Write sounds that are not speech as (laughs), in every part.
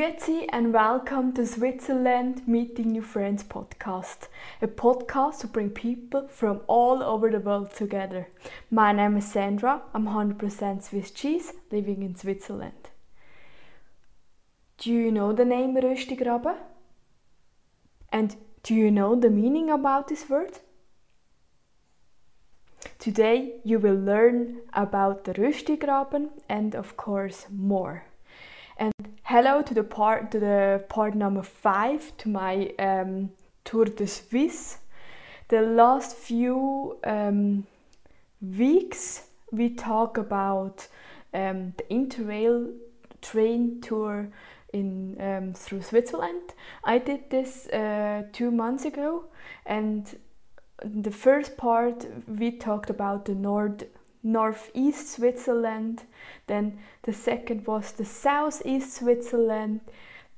Grüezi and welcome to Switzerland Meeting New Friends podcast, a podcast to bring people from all over the world together. My name is Sandra, I'm 100% Swiss cheese living in Switzerland. Do you know the name Röstigraben? And do you know the meaning about this word? Today you will learn about the Röstigraben and of course more. Hello to the part to the part number five to my um, Tour de Suisse. The last few um, weeks we talk about um, the Interrail train tour in um, through Switzerland. I did this uh, two months ago, and the first part we talked about the north northeast Switzerland. Then the second was the southeast Switzerland.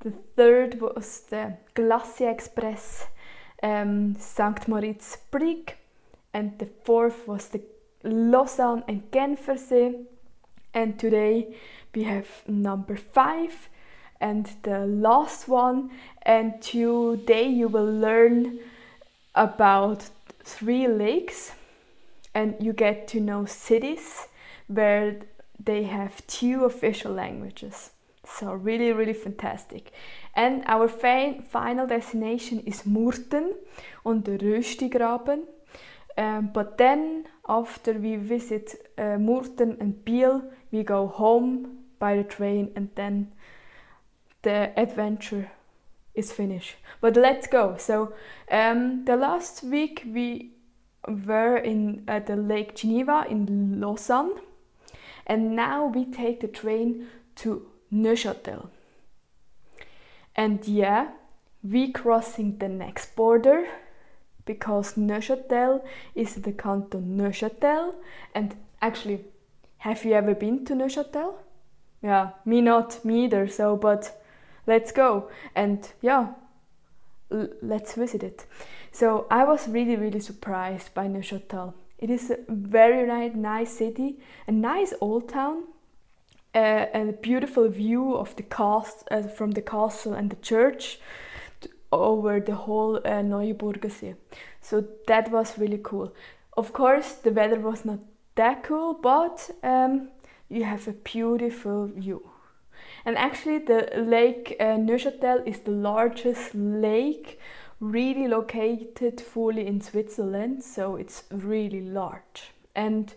The third was the Glacier Express, um, St. Moritz Brig. And the fourth was the Lausanne and Genfersee. And today we have number five and the last one. And today you will learn about three lakes and you get to know cities where they have two official languages. So really, really fantastic. And our final destination is Murten on the Röstigraben. Um, but then, after we visit uh, Murten and Biel, we go home by the train, and then the adventure is finished. But let's go. So um, the last week we were in at the Lake Geneva in Lausanne, and now we take the train to Neuchâtel. And yeah, we crossing the next border because Neuchâtel is the canton Neuchâtel. And actually, have you ever been to Neuchâtel? Yeah, me not, me either. So, but let's go. And yeah, let's visit it. So I was really, really surprised by Neuchâtel. It is a very nice city, a nice old town, uh, and a beautiful view of the cast uh, from the castle and the church over the whole uh, Neuenburgersee. So that was really cool. Of course, the weather was not that cool, but um, you have a beautiful view. And actually, the lake uh, Neuchâtel is the largest lake really located fully in Switzerland, so it's really large. And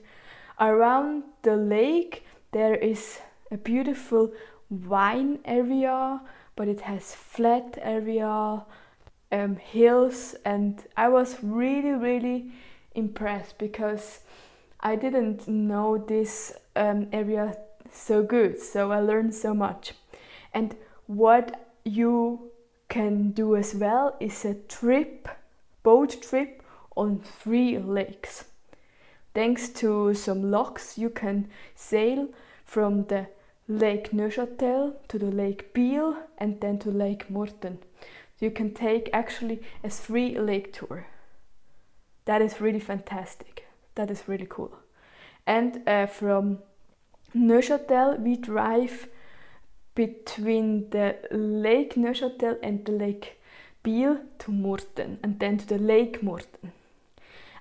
around the lake, there is a beautiful wine area, but it has flat area, um, hills, and I was really, really impressed because I didn't know this um, area so good, so I learned so much. And what you can do as well is a trip, boat trip on three lakes. Thanks to some locks, you can sail from the Lake Neuchâtel to the Lake Biel and then to Lake Murten. You can take actually a three lake tour. That is really fantastic. That is really cool. And uh, from Neuchâtel, we drive between the Lake Neuchâtel and the Lake Biel to Murten and then to the Lake Murten.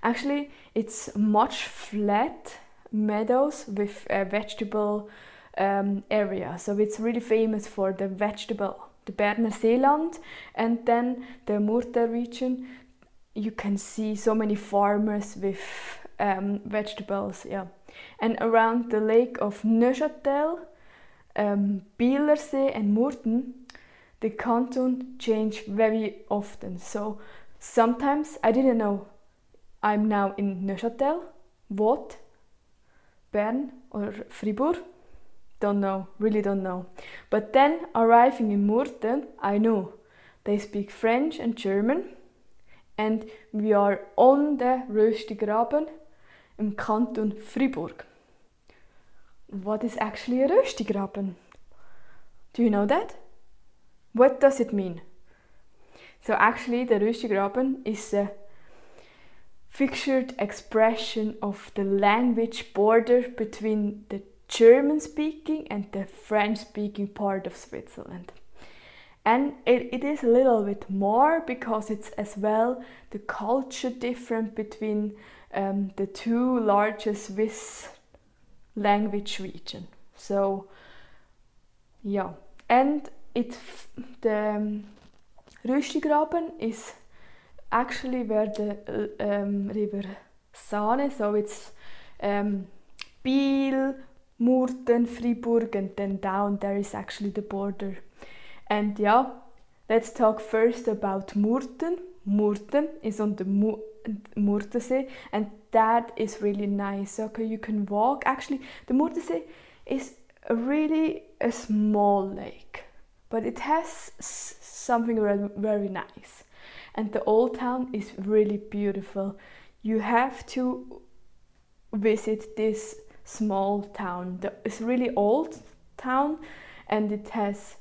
Actually, it's much flat meadows with a vegetable um, area. So it's really famous for the vegetable, the Berner Seeland, and then the Murten region. You can see so many farmers with um, vegetables, yeah. And around the lake of Neuchâtel, um, Bielersee and Murten, the canton change very often. So sometimes I didn't know I'm now in Neuchâtel, what, Bern or Fribourg. Don't know, really don't know. But then arriving in Murten, I knew they speak French and German, and we are on the Röstigraben im Kanton Fribourg what is actually a Röstigraben? Do you know that? What does it mean? So actually the Röstigraben is a figured expression of the language border between the German speaking and the French speaking part of Switzerland. and it, it is a little bit more because it's as well the culture different between um, the two largest Swiss language region. So yeah, and it the um, Röstigraben is actually where the um, river Saane, so it's um, Biel, Murten, Fribourg, and then down there is actually the border. And yeah, let's talk first about Murten. Murten is on the Mu Murtensee, and that is really nice. Okay, you can walk. Actually, the Murtensee is a really a small lake, but it has something very nice. And the old town is really beautiful. You have to visit this small town. It's really old town, and it has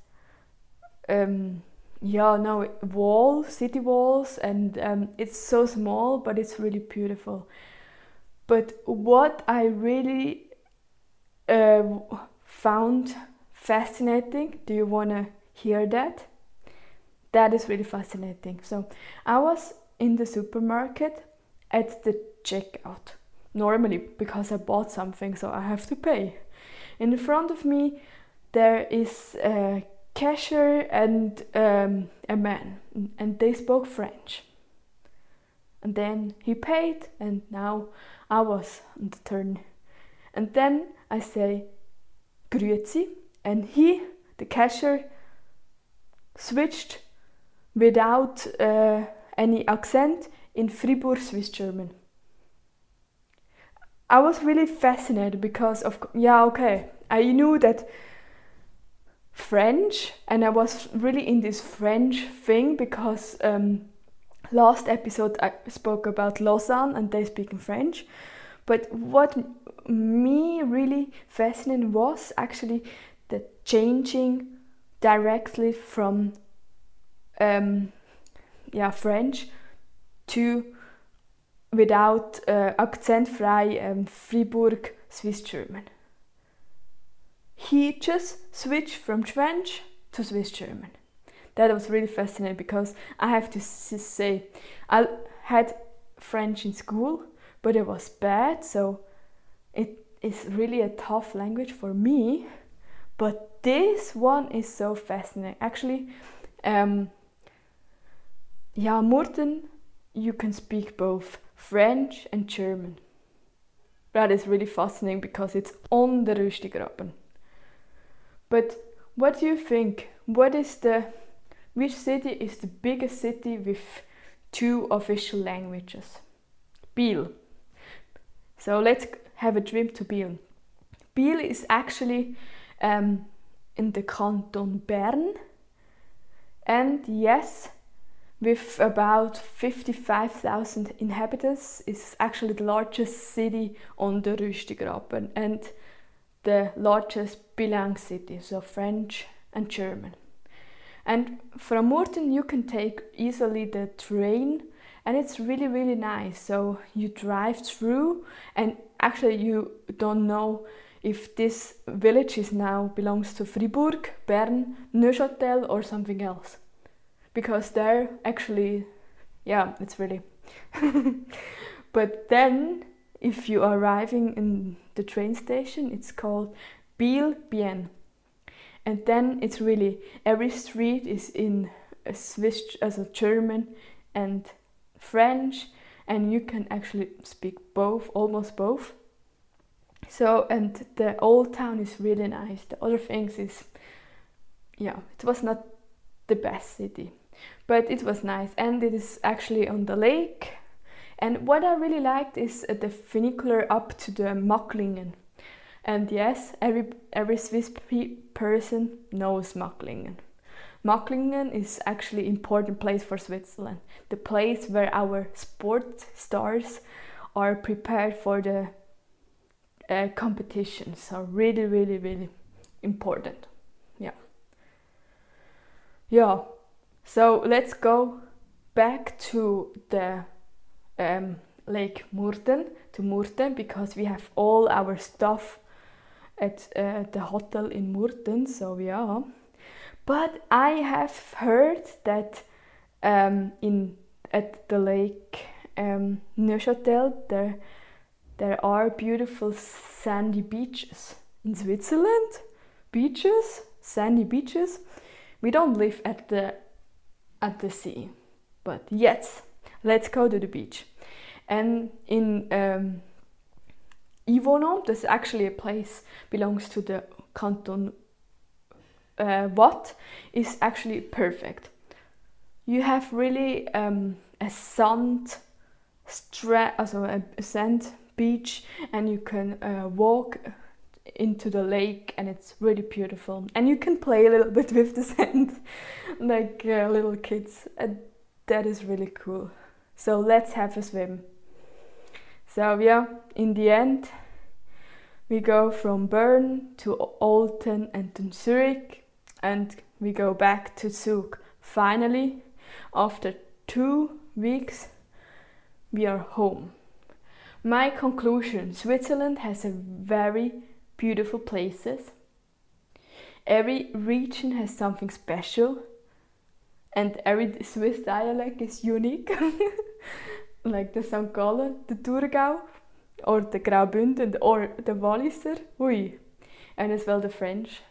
um, yeah no wall city walls and um, it's so small but it's really beautiful. But what i really uh, found fascinating do you want to hear that? That is really fascinating. So i was in the supermarket at the checkout normally because i bought something so i have to pay. In front of me there is a cashier and um, a man, and they spoke French. And then he paid, and now I was on the turn. And then I say, Grüezi, and he, the cashier, switched without uh, any accent in Fribourg Swiss German. I was really fascinated because of yeah okay I knew that French, and I was really in this French thing because um, last episode I spoke about Lausanne and they speak in French. But what me really fascinated was actually the changing directly from um, yeah French to without uh, accent frei um, Fribourg Swiss German he just switched from French to Swiss German. That was really fascinating because I have to say, I had French in school, but it was bad, so it is really a tough language for me. But this one is so fascinating. Actually, um, yeah, Murten, you can speak both French and German. That is really fascinating because it's on the Röstigraben. But what do you think? What is the which city is the biggest city with two official languages? Biel. So let's have a trip to Biel. Biel is actually um, in the canton Bern, and yes, with about 55,000 inhabitants, is actually the largest city on the Röstigraben and the largest bilingual cities so French and German. And from Murten you can take easily the train and it's really really nice. So you drive through and actually you don't know if this village is now belongs to Fribourg, Bern, Neuchâtel or something else. Because there actually yeah, it's really (laughs) but then if you are arriving in the train station, it's called Biel Bienne. And then it's really every street is in a Swiss as a German and French and you can actually speak both, almost both. So and the old town is really nice. The other things is yeah, it was not the best city, but it was nice and it is actually on the lake and what I really liked is uh, the funicular up to the Magglingen. And yes, every every Swiss person knows Magglingen. Magglingen is actually important place for Switzerland, the place where our sport stars are prepared for the uh, competitions. So really, really, really important. Yeah. Yeah. So let's go back to the um, Lake Murten to Murten because we have all our stuff at uh, the hotel in Murten. So yeah, But I have heard that um, in at the lake um, Neuchâtel there there are beautiful sandy beaches in Switzerland. Beaches, sandy beaches. We don't live at the at the sea, but yes, let's go to the beach. And in um, Yvonne, that's actually a place belongs to the canton uh, Waadt, is actually perfect. You have really um, a sand stra- also a sand beach, and you can uh, walk into the lake, and it's really beautiful. And you can play a little bit with the (laughs) sand, like uh, little kids. And that is really cool. So let's have a swim. So yeah, in the end, we go from Bern to Olten and to Zurich, and we go back to Zug. Finally, after two weeks, we are home. My conclusion Switzerland has a very beautiful places. Every region has something special, and every Swiss dialect is unique. (laughs) (laughs) like the St. Gallen, the Thurgau, or the Graubünden, or the Walliser, oui, and as well the French.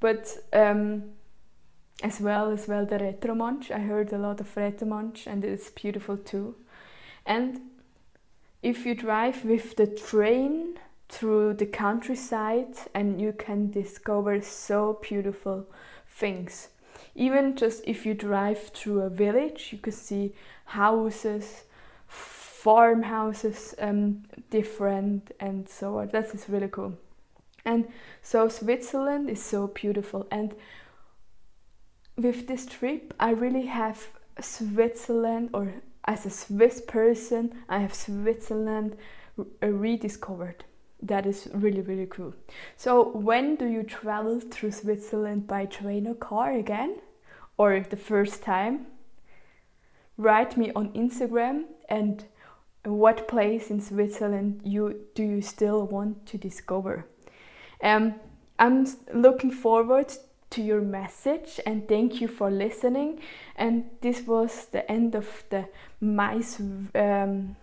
But um, as well as well the Retromanche. I heard a lot of Retromanche, and it's beautiful too. And if you drive with the train through the countryside, and you can discover so beautiful things. Even just if you drive through a village, you can see houses, farmhouses, um, different, and so on. That is really cool. And so Switzerland is so beautiful. And with this trip, I really have Switzerland, or as a Swiss person, I have Switzerland rediscovered. That is really, really cool. So, when do you travel through Switzerland by train or car again? Or the first time? Write me on Instagram and what place in Switzerland you do you still want to discover. Um, I'm looking forward to your message and thank you for listening. And this was the end of the Mais um,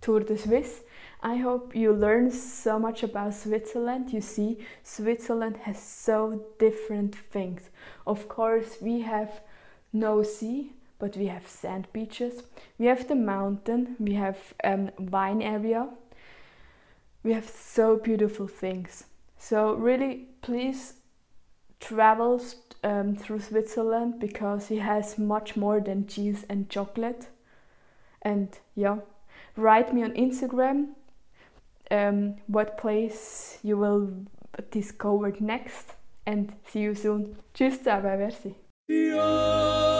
Tour de Suisse. I hope you learn so much about Switzerland. You see, Switzerland has so different things. Of course, we have no sea, but we have sand beaches. We have the mountain. We have um, wine area. We have so beautiful things. So really, please travel um, through Switzerland because it has much more than cheese and chocolate. And yeah, write me on Instagram um, what place you will discover next. And see you soon. Tschüss zusammen, merci. Ja.